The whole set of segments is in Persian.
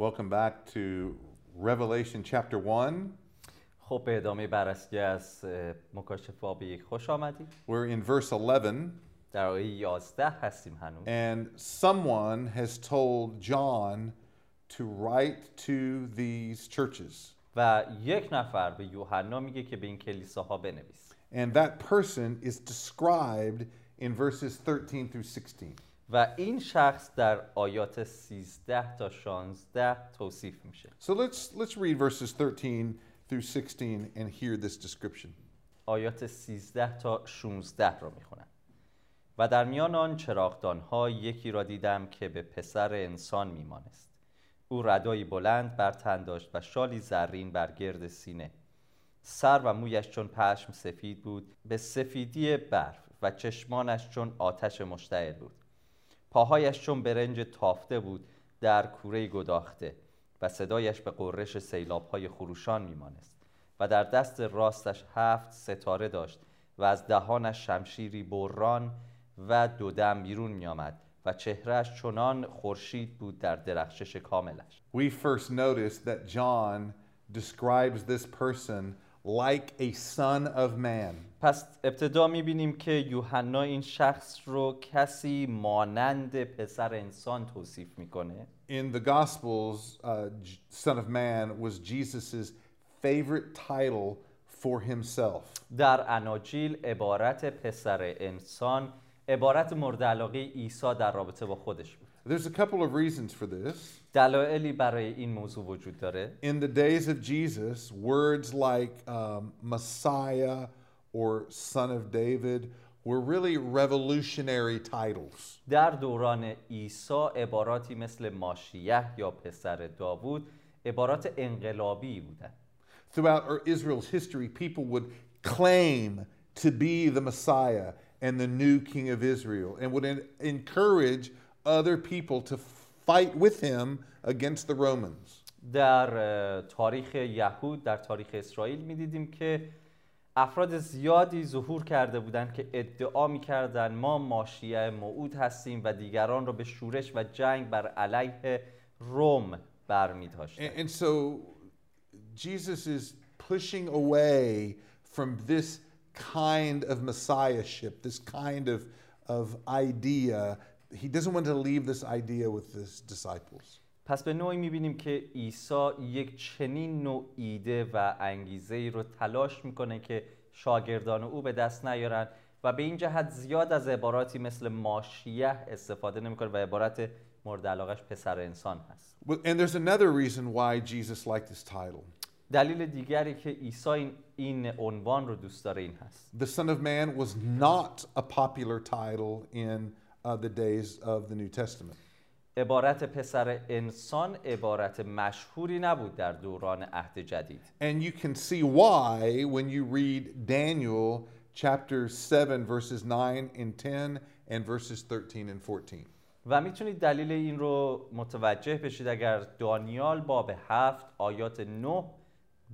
Welcome back to Revelation chapter 1. خب به ادامه بررسی از اه، مکاشفه باب یک خوش آمدید We're in verse 11, در آیه 11 هستیم هنوز and someone has told John to write to these churches. و یک نفر به یوحنا میگه که به این کلیساها بنویس And that person is described in verses 13 through 16. و این شخص در آیات 13 تا 16 توصیف میشه. So let's, let's read verses 13 through 16 and hear this description. آیات 13 تا 16 را می‌خونم. و در میان آن چراغدانها یکی را دیدم که به پسر انسان میمانست. او ردایی بلند بر تن داشت و شالی زرین بر گرد سینه. سر و مویش چون پشم سفید بود به سفیدی برف و چشمانش چون آتش مشتعل بود. پاهایش چون برنج تافته بود در کوره گداخته و صدایش به قررش سیلابهای خروشان میمانست و در دست راستش هفت ستاره داشت و از دهانش شمشیری بران و دودم بیرون میآمد و چهرهش چنان خورشید بود در درخشش کاملش. We first noticed that John describes this person like a son of man. پس ابتدا می‌بینیم که یوحنا این شخص رو کسی مانند پسر انسان توصیف می‌کنه In the Gospels, uh, Son of Man was Jesus' favorite title for himself. در اناجیل عبارت پسر انسان عبارت مورد علاقه عیسی در رابطه با خودش بود There's a couple of reasons for this. دلایلی برای این موضوع وجود داره In the days of Jesus, words like um, Messiah or Son of David were really revolutionary titles. در دوران عیسی عباراتی مثل ماشیه یا پسر داوود عبارات انقلابی بودند Throughout our- Israel's history, people would claim to be the Messiah and the new King of Israel and would en- encourage other people to fight with him against the Romans. در اه، تاریخ یهود در تاریخ اسرائیل می‌دیدیم که افراد زیادی ظهور کرده بودند که ادعا می‌کردند ما ماشیه موعود هستیم و دیگران را به شورش و جنگ بر علیه روم برمی And, and so Jesus is pushing away from this kind of messiahship, this kind of, of idea. He doesn't want to leave this idea with his disciples. پس به نوعی می‌بینیم که عیسی یک چنین نوع ایده و انگیزه ای رو تلاش می‌کنه که شاگردان او به دست نیارن و به این جهت زیاد از عباراتی مثل ماشیه استفاده نمی‌کنه و عبارت مورد علاقش پسر انسان هست Well, And there's another reason why Jesus liked this title. دلیل دیگری که عیسی این, این عنوان رو دوست داره این هست The Son of Man was not a popular title in uh, the days of the New Testament. عبارت پسر انسان عبارت مشهوری نبود در دوران عهد جدید And you can see why when you read Daniel chapter 7, verses 9 and 10, and verses 13 and 14. و می‌تونید دلیل این رو متوجه بشید اگر دانیال باب هفت آیات 9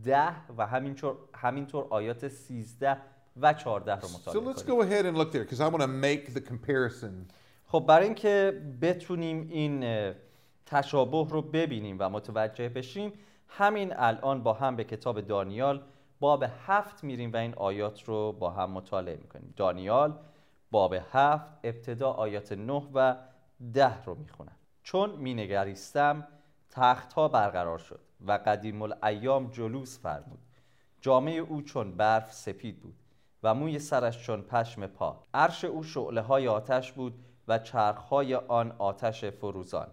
ده و همینطور همینطور آیات 13 و 14 رو So مطالعه let's کنید go ahead and look there because I want to make the comparison. خب برای اینکه بتونیم این تشابه رو ببینیم و متوجه بشیم همین الان با هم به کتاب دانیال باب هفت میریم و این آیات رو با هم مطالعه می‌کنیم. دانیال باب هفت ابتدا آیات 9 و 10 رو می‌خونم. چون مینگریستم تخت ها برقرار شد و قدیم الایام جلوس فرمود. جامعه او چون برف سپید بود. و موی سرش چون پشم پاک. عرش او شعله های آتش بود و چرخ های آن آتش فروزان.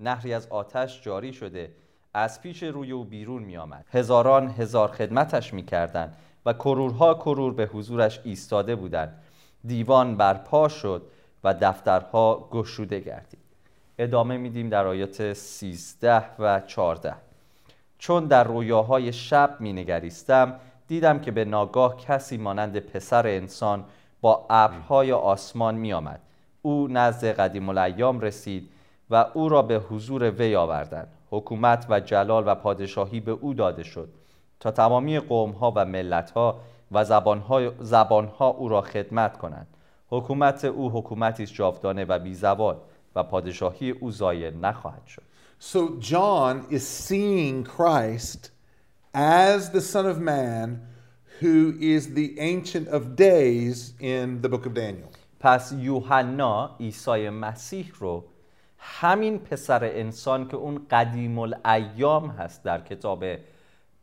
نهری از آتش جاری شده از پیش روی او بیرون می آمد هزاران هزار خدمتش می کردن و کرورها کرور به حضورش ایستاده بودند. دیوان برپا شد و دفترها گشوده گردید. ادامه میدیم در آیات 13 و 14 چون در رویاهای شب می نگریستم دیدم که به ناگاه کسی مانند پسر انسان با ابرهای آسمان می آمد او نزد قدیم الایام رسید و او را به حضور وی آوردند. حکومت و جلال و پادشاهی به او داده شد تا تمامی قومها و ملتها و زبانها, زبانها او را خدمت کنند. حکومت او حکومتی است جاودانه و بیزوال و پادشاهی او زایل نخواهد شد. So John is seeing Christ as the Son of Man who is the Ancient of Days in the book of Daniel. پس یوحنا عیسی مسیح رو همین پسر انسان که اون قدیم الایام هست در کتاب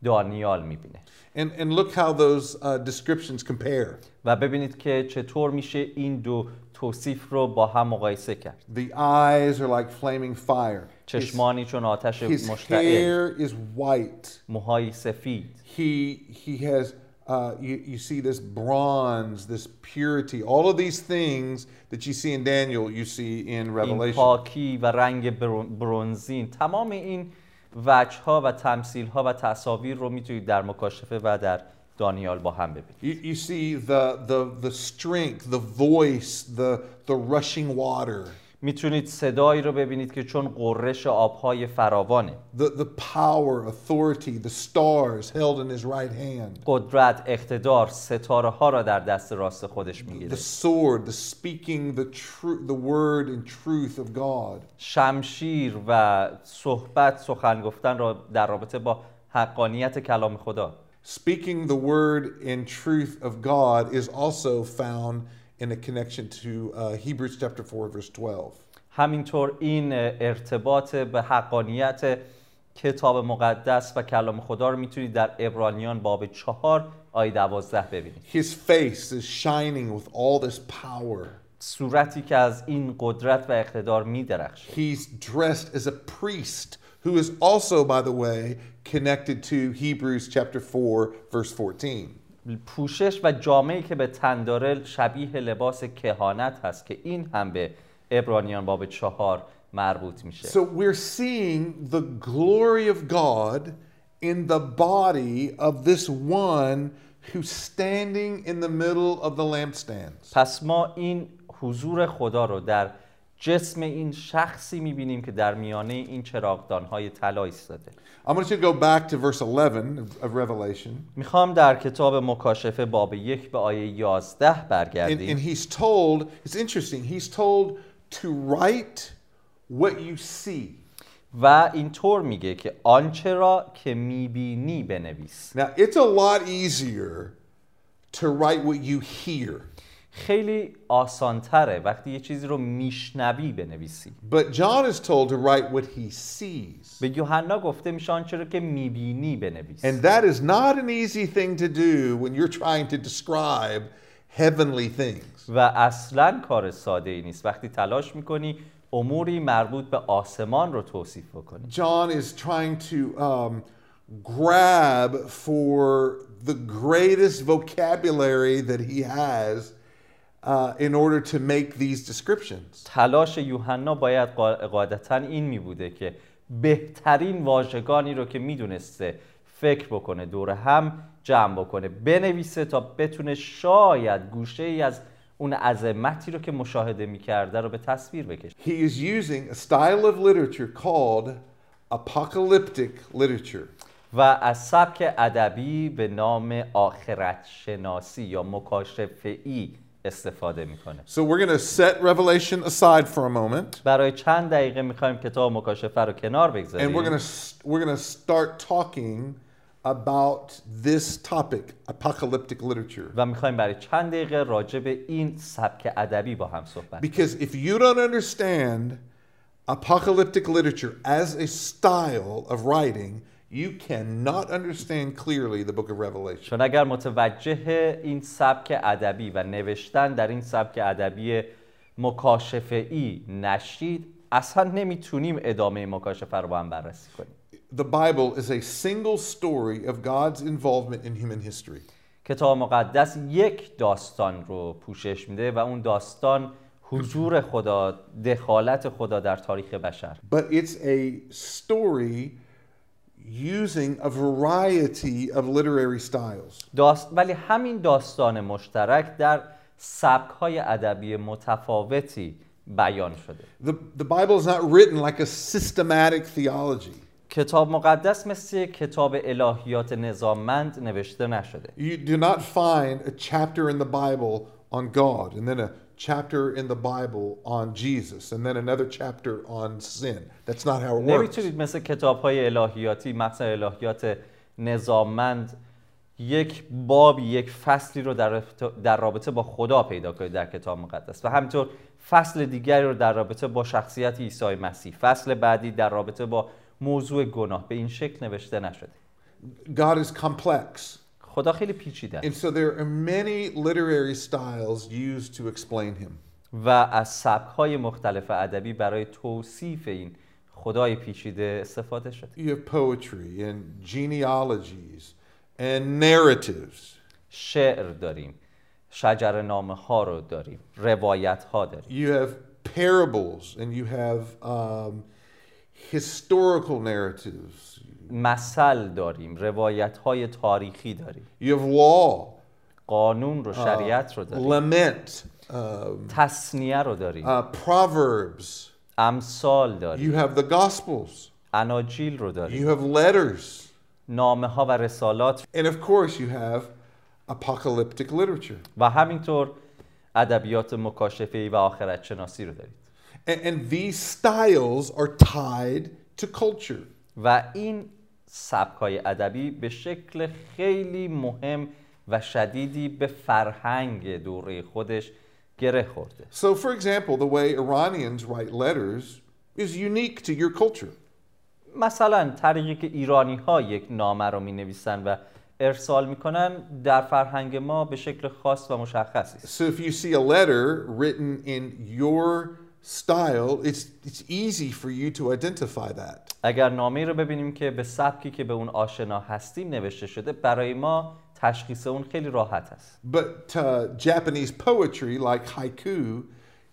دانیال می‌بینه And, and look how those uh, descriptions compare. و ببینید که چطور میشه این دو توصیف رو با هم مقایسه کرد The eyes are like flaming fire. His, چشمانی چون آتش his مشتعل hair is white. موهای سفید He, he has, uh, you, you see this bronze, this purity. All of these things that you see in Daniel, you see in این Revelation. پاکی و رنگ برونزین تمام این وجه ها و تمثیل ها و تصاویر رو می‌تونید در مکاشفه و در دانیال با هم ببینید. You, see the, the, the strength, the voice, the, the rushing water, می‌تونید صدایی رو ببینید که چون قررش آبهای فراوانه the, the power, authority, the stars held in his right hand, قدرت اقتدار ستاره ها را در دست راست خودش the می‌گیره sword, the speaking the, tru- the word and truth of God. شمشیر و صحبت سخن گفتن را در رابطه با حقانیت کلام خدا Speaking the word and truth of God is also found in a connection to uh, Hebrews chapter 4, verse 12. همینطور این ارتباط به حقانیت کتاب مقدس و کلام خدا رو میتونید در ابرانیان باب چهار آیه دوازده ببینید His face is shining with all this power. صورتی که از این قدرت و اقتدار میدرخشه He's dressed as a priest, who is also, by the way, connected to Hebrews chapter 4, verse 14. پوشش و جامعی که به تن داره شبیه لباس کهانت هست که این هم به ابرانیان باب چهار مربوط میشه So we're seeing the glory of God in the body of this one who's standing in the middle of the lampstands. پس ما این حضور خدا رو در جسم این شخصی می‌بینیم که در میانه این چراغدان های طلا ایستاده I want you to go back to verse 11 of, of Revelation. می‌خوام در کتاب مکاشفه باب یک به آیه 11 And, and برگردیم he's told, it's interesting, he's told to write what you see. و اینطور میگه که آنچه را که می‌بینی بنویس Now, it's a lot easier to write what you hear. خیلی آسانتره وقتی یه چیزی رو میشنوی بنویسی But John is told to write what he sees. به یوحنا گفته میشه آنچه رو که می‌بینی بنویس And that is not an easy thing to do when you're trying to describe heavenly things. و اصلا کار ساده ای نیست وقتی تلاش می‌کنی اموری مربوط به آسمان رو توصیف بکنی John is trying to um, grab for the greatest vocabulary that he has uh, in order to make these descriptions. تلاش یوحنا باید قا- قاعدتا این می بوده که بهترین واژگانی رو که می‌دونسته فکر بکنه دور هم جمع بکنه بنویسه تا بتونه شاید گوشه ای از اون عظمتی رو که مشاهده می‌کرده رو به تصویر بکشه He is using a style of literature called apocalyptic literature. و از سبک ادبی به نام آخرت شناسی یا مکاشفه ای استفاده میکنه So we're going to set Revelation aside for a moment, برای چند دقیقه میخوایم کتاب مکاشفه رو کنار and we're بگذاریم going to we're going to start talking about this topic, apocalyptic literature. و میخوایم برای چند دقیقه راجع به این سبک ادبی با هم صحبت کنیم. Because if you don't understand apocalyptic literature as a style of writing, you cannot understand clearly the book of Revelation. چون اگر متوجه این سبک ادبی و نوشتن در این سبک ادبی مکاشفه ای نشید اصلا نمی‌تونیم ادامه مکاشفه رو با هم بررسی کنیم The Bible is a single story of God's involvement in human history. کتاب مقدس یک داستان رو پوشش میده و اون داستان حضور خدا دخالت خدا در تاریخ بشر But it's a story using a variety of literary styles. داست... ولی همین داستان مشترک در سبک های ادبی متفاوتی بیان شده The, the Bible is not written like a systematic theology. کتاب مقدس مثل یک کتاب الهیات نظاممند نوشته نشده You do not find a chapter in the Bible on God and then a chapter in the Bible on Jesus and then another chapter on sin. That's not how it works. نمی‌تونید مثل کتاب های الهیاتی مثل الهیات نظاممند یک باب یک فصلی رو در, در رابطه با خدا پیدا کنید در کتاب مقدس و همینطور فصل دیگری رو در رابطه با شخصیت عیسی مسیح فصل بعدی در رابطه با موضوع گناه به این شکل نوشته نشده God is complex. خدا خیلی پیچیده And so there are many literary styles used to explain him. و از سبک های مختلف ادبی برای توصیف این خدای پیچیده استفاده شده You have poetry and genealogies and narratives. شعر داریم شجر نامه ها رو داریم روایت ها داریم You have parables and you have um, historical narratives. مثل داریم روایت های تاریخی داریم. You have law, قانون رو شریعت رو داریم. Lament, um, تصنیه رو داریم. proverbs. امثال داریم. You have the gospels. اناجیل رو You داریم have letters. نامه ها و رسالات. And of course, you have apocalyptic literature. و همینطور ادبیات مکاشفه و آخرت شناسی رو دارید. And, and these styles are tied to culture. و این سبک های ادبی به شکل خیلی مهم و شدیدی به فرهنگ دوره خودش گره خورده So, for example, the way Iranians write letters is unique to your culture. مثلا طریقی که ایرانی ها یک نامه رو می نویسن و ارسال می‌کنن در فرهنگ ما به شکل خاص و مشخصی است So, if you see a letter written in your style, it's, it's easy for you to identify that. اگر نامه رو ببینیم که به سبکی که به اون آشنا هستیم نوشته شده برای ما تشخیص اون خیلی راحت است But uh, Japanese poetry, like haiku,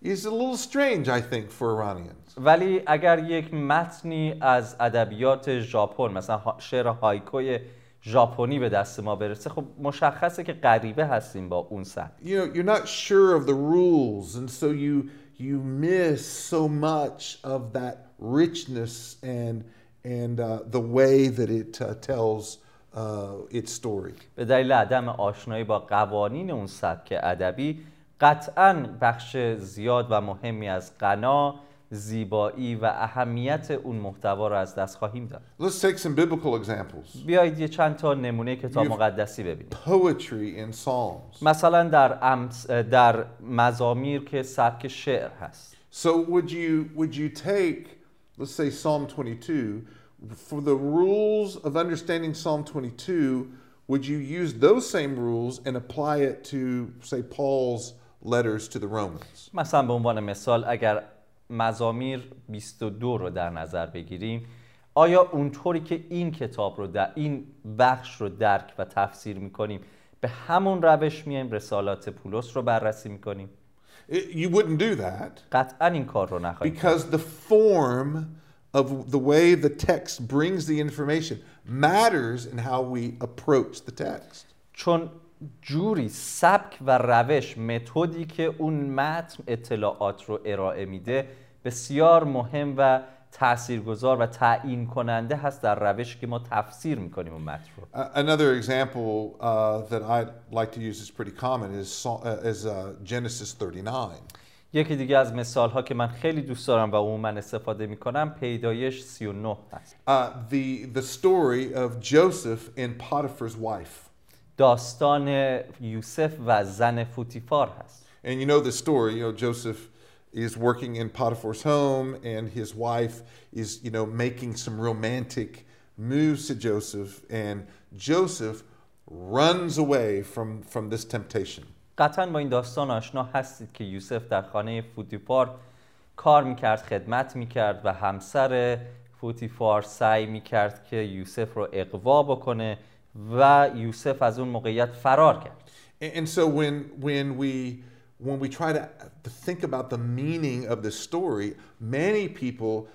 is a little strange, I think, for Iranians. ولی اگر یک متنی از ادبیات ژاپن مثلا ها- شعر هایکوی ژاپنی به دست ما برسه خب مشخصه که غریبه هستیم با اون سبک You know, you're not sure of the rules, and so you you miss so much of that richness and and uh, the way that it uh, tells uh, its story. به دلیل عدم آشنایی با قوانین اون سبک ادبی قطعا بخش زیاد و مهمی از غنا زیبایی و اهمیت اون محتوا رو از دست خواهیم داد Let's take some biblical examples. بیایید یه چند تا نمونه کتاب مقدسی ببینیم Poetry in Psalms. مثلا در امس در مزامیر که سبک شعر هست So would you would you take let's say Psalm 22 for the rules of understanding Psalm 22 would you use those same rules and apply it to say Paul's letters to the Romans? مثلا به عنوان مثال اگر مزامیر 22 رو در نظر بگیریم. آیا اونطوری که این کتاب رو در این بخش رو درک و تفسیر می‌کنیم به همون روش میایم رسالات پولس رو بررسی می‌کنیم؟ You wouldn't do that قطعا این کار رو نخواهیم because the form of the way the text brings the information matters in how we approach the text. چون جوری سبک و روش متدی که اون متن اطلاعات رو ارائه میده بسیار مهم و تاثیرگذار و تعیین کننده هست در روشی که ما تفسیر می‌کنیم اون متن رو another example uh, that I like to use is pretty common is, uh, is uh, Genesis 39. یکی دیگه از مثال ها که من خیلی دوست دارم و عموما استفاده می‌کنم پیدایش 39 هست Uh, the, the story of Joseph and Potiphar's wife. داستان یوسف و زن فوتیفار هست And you know the story, you know, Joseph is working in Potiphar's home and his wife is, you know, making some romantic moves to Joseph and Joseph runs away from, from this temptation. قطعا با این داستان آشنا هستید که یوسف در خانه فوتیفار کار میکرد خدمت میکرد و همسر فوتیفار سعی میکرد که یوسف رو اقوا بکنه و یوسف از اون موقعیت فرار کرد And, and so when, when we when we try to, to think about the meaning of the story, many people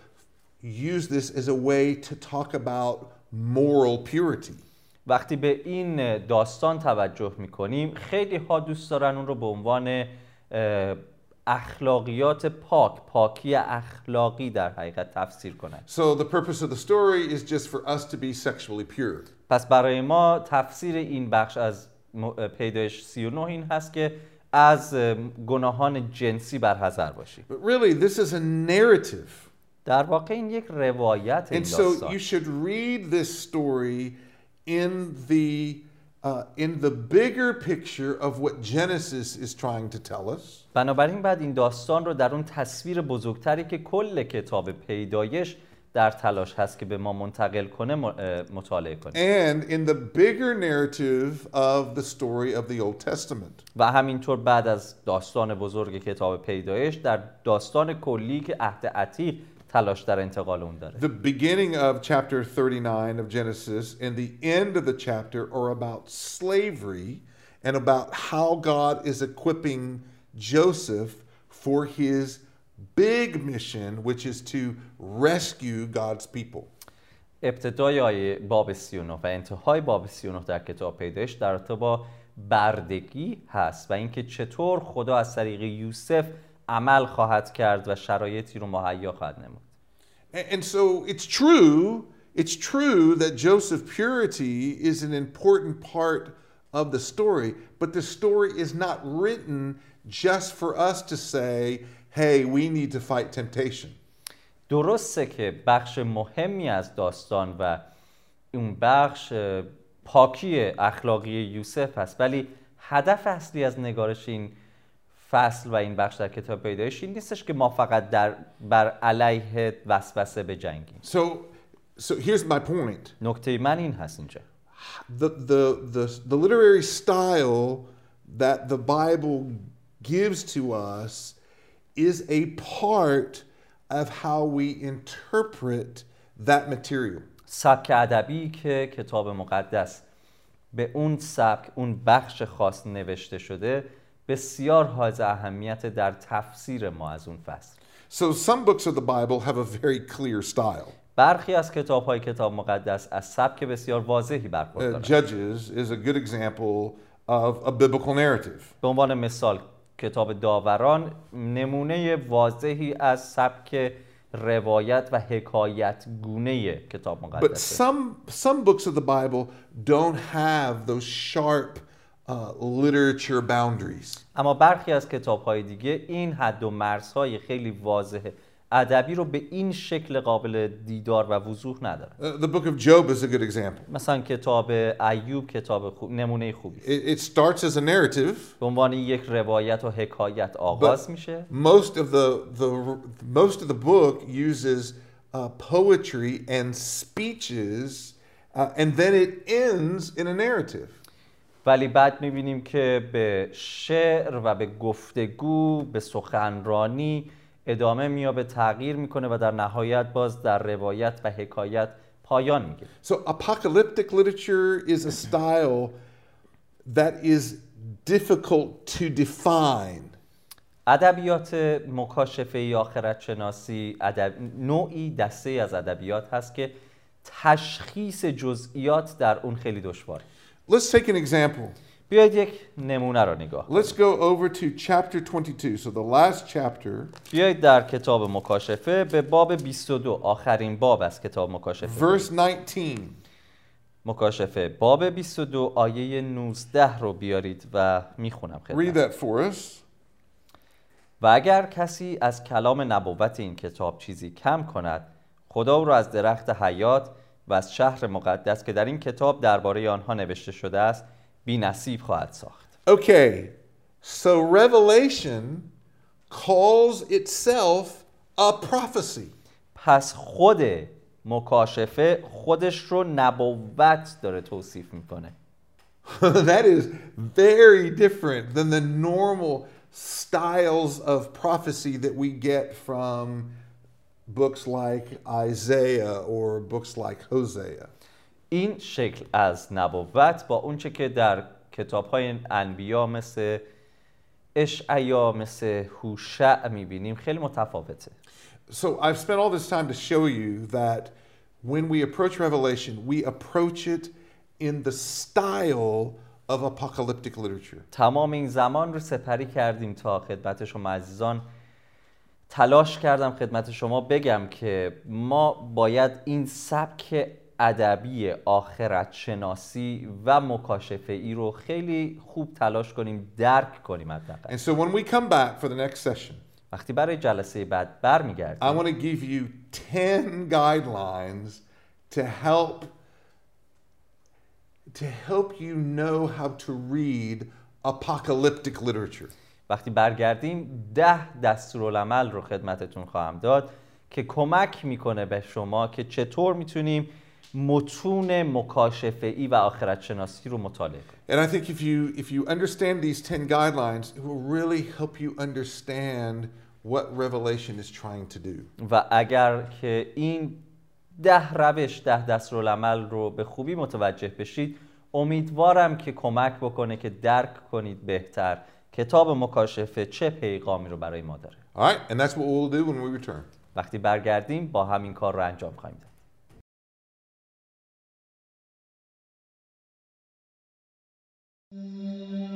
use this as a way to talk about moral purity. وقتی به این داستان توجه میکنیم خیلی ها دوست دارن اون رو به عنوان اه، اخلاقیات پاک پاکی اخلاقی در حقیقت تفسیر کنن So the purpose of the story is just for us to be sexually pure. پس برای ما تفسیر این بخش از م- پیدایش 39 این هست که از اه، گناهان جنسی برحذر باشی But really, this is a narrative. در واقع این یک روایت این And so داستان you should read this story in the uh, in the bigger picture of what Genesis is trying to tell us. بنابراین بعد این داستان رو در اون تصویر بزرگتری که کل کتاب پیدایش در تلاش هست که به ما منتقل کنه م- اه، مطالعه کنیم and in the bigger narrative of the story of the Old Testament. و همینطور بعد از داستان بزرگ کتاب پیدایش در داستان کلی که عهد عتیق تلاش در انتقال اون داره The beginning of chapter 39 of Genesis and the end of the chapter are about slavery and about how God is equipping Joseph for his big mission, which is to rescue God's people. ابتدای آیه باب 39 و انتهای باب 39 در کتاب پیدایش در رابطه با بردگی هست و اینکه چطور خدا از طریق یوسف عمل خواهد کرد و شرایطی رو مهیا خواهد نمود A- And so it's true, it's true that Joseph purity is an important part of the story, but the story is not written just for us to say, hey, we need to fight temptation. درسته که بخش مهمی از داستان و اون بخش پاکی اخلاقی یوسف هست ولی هدف اصلی از نگارش این فصل و این بخش در کتاب پیدایش این نیستش که ما فقط در بر علیه وسوسه بجنگیم So, so here's my point. نکته من این هست اینجا The, the, the, the literary style that the Bible gives to us is a part of how we interpret that material. سبک ادبی که کتاب مقدس به اون سبک اون بخش خاص نوشته شده بسیار حائز اهمیت در تفسیر ما از اون فصل So some books of the Bible have a very clear style. برخی از کتاب های کتاب مقدس از سبک بسیار واضحی Uh, برخوردارند Judges is a good example of a biblical narrative. به عنوان مثال کتاب داوران نمونه واضحی از سبک روایت و حکایت گونه کتاب But مقدس some some books of the Bible don't have those sharp uh, literature boundaries. اما برخی از کتاب های دیگه این حد و مرزهای خیلی واضح ادبی رو به این شکل قابل دیدار و وضوح نداره Uh, the book of Job is a good example. مثلا کتاب ایوب کتاب خوب، نمونه خوبی it starts as a narrative. به عنوان یک روایت و حکایت آغاز میشه Most of the the most of the book uses uh, poetry and speeches, uh, and then it ends in a narrative. ولی بعد می‌بینیم که به شعر و به گفتگو به سخنرانی ادامه میابه تغییر می‌کنه و در نهایت باز در روایت و حکایت پایان می‌گیره So apocalyptic literature is a style that is difficult to define. ادبیات مکاشفه یا آخرت شناسی ادب... نوعی دسته از ادبیات هست که تشخیص جزئیات در اون خیلی دشواره Let's take an example. بیاید یک نمونه رو نگاه. Let's go over to chapter 22. So the last chapter, بیایید در کتاب مکاشفه به باب 22 آخرین باب از کتاب مکاشفه verse 19. مکاشفه باب 22 آیه 19 رو بیارید و می‌خونم Read خدمت that for us. و اگر کسی از کلام نبوت این کتاب چیزی کم کند خدا او را از درخت حیات و از شهر مقدس که در این کتاب درباره آنها نوشته شده است بی نصیب خواهد ساخت Okay, so Revelation calls itself a prophecy. پس خود مکاشفه خودش رو نبوت داره توصیف میکنه that is very different than the normal styles of prophecy that we get from books like Isaiah or books like Hosea. این شکل از نبوت با اونچه که در کتاب های انبیا مثل اشعیا مثل هوشع می‌بینیم خیلی متفاوته So I've spent all this time to show you that when we approach Revelation, we approach it in the style of apocalyptic literature. تمام این زمان رو سپری کردیم تا خدمت شما عزیزان تلاش کردم خدمت شما بگم که ما باید این سبک ادبی آخرت شناسی و مکاشفه ای رو خیلی خوب تلاش کنیم درک کنیم حداقل And so when we come back for the next session, وقتی برای جلسه بعد I برمیگردیم want to give you 10 guidelines to help to help you know how to read apocalyptic literature. وقتی برگردیم ده دستورالعمل رو خدمتتون خواهم داد که کمک می‌کنه به شما که چطور می‌تونیم متون مکاشفه ای و آخرت شناسی رو مطالعه کنیم And I think if you if you understand these 10 guidelines, it will really help you understand what Revelation is trying to do. و اگر که این ده روش ده دستورالعمل رو به خوبی متوجه بشید امیدوارم که کمک بکنه که درک کنید بهتر کتاب مکاشفه چه پیغامی رو برای ما داره All right? And that's what we'll do when we return. وقتی برگردیم با همین کار رو انجام خواهیم داد Música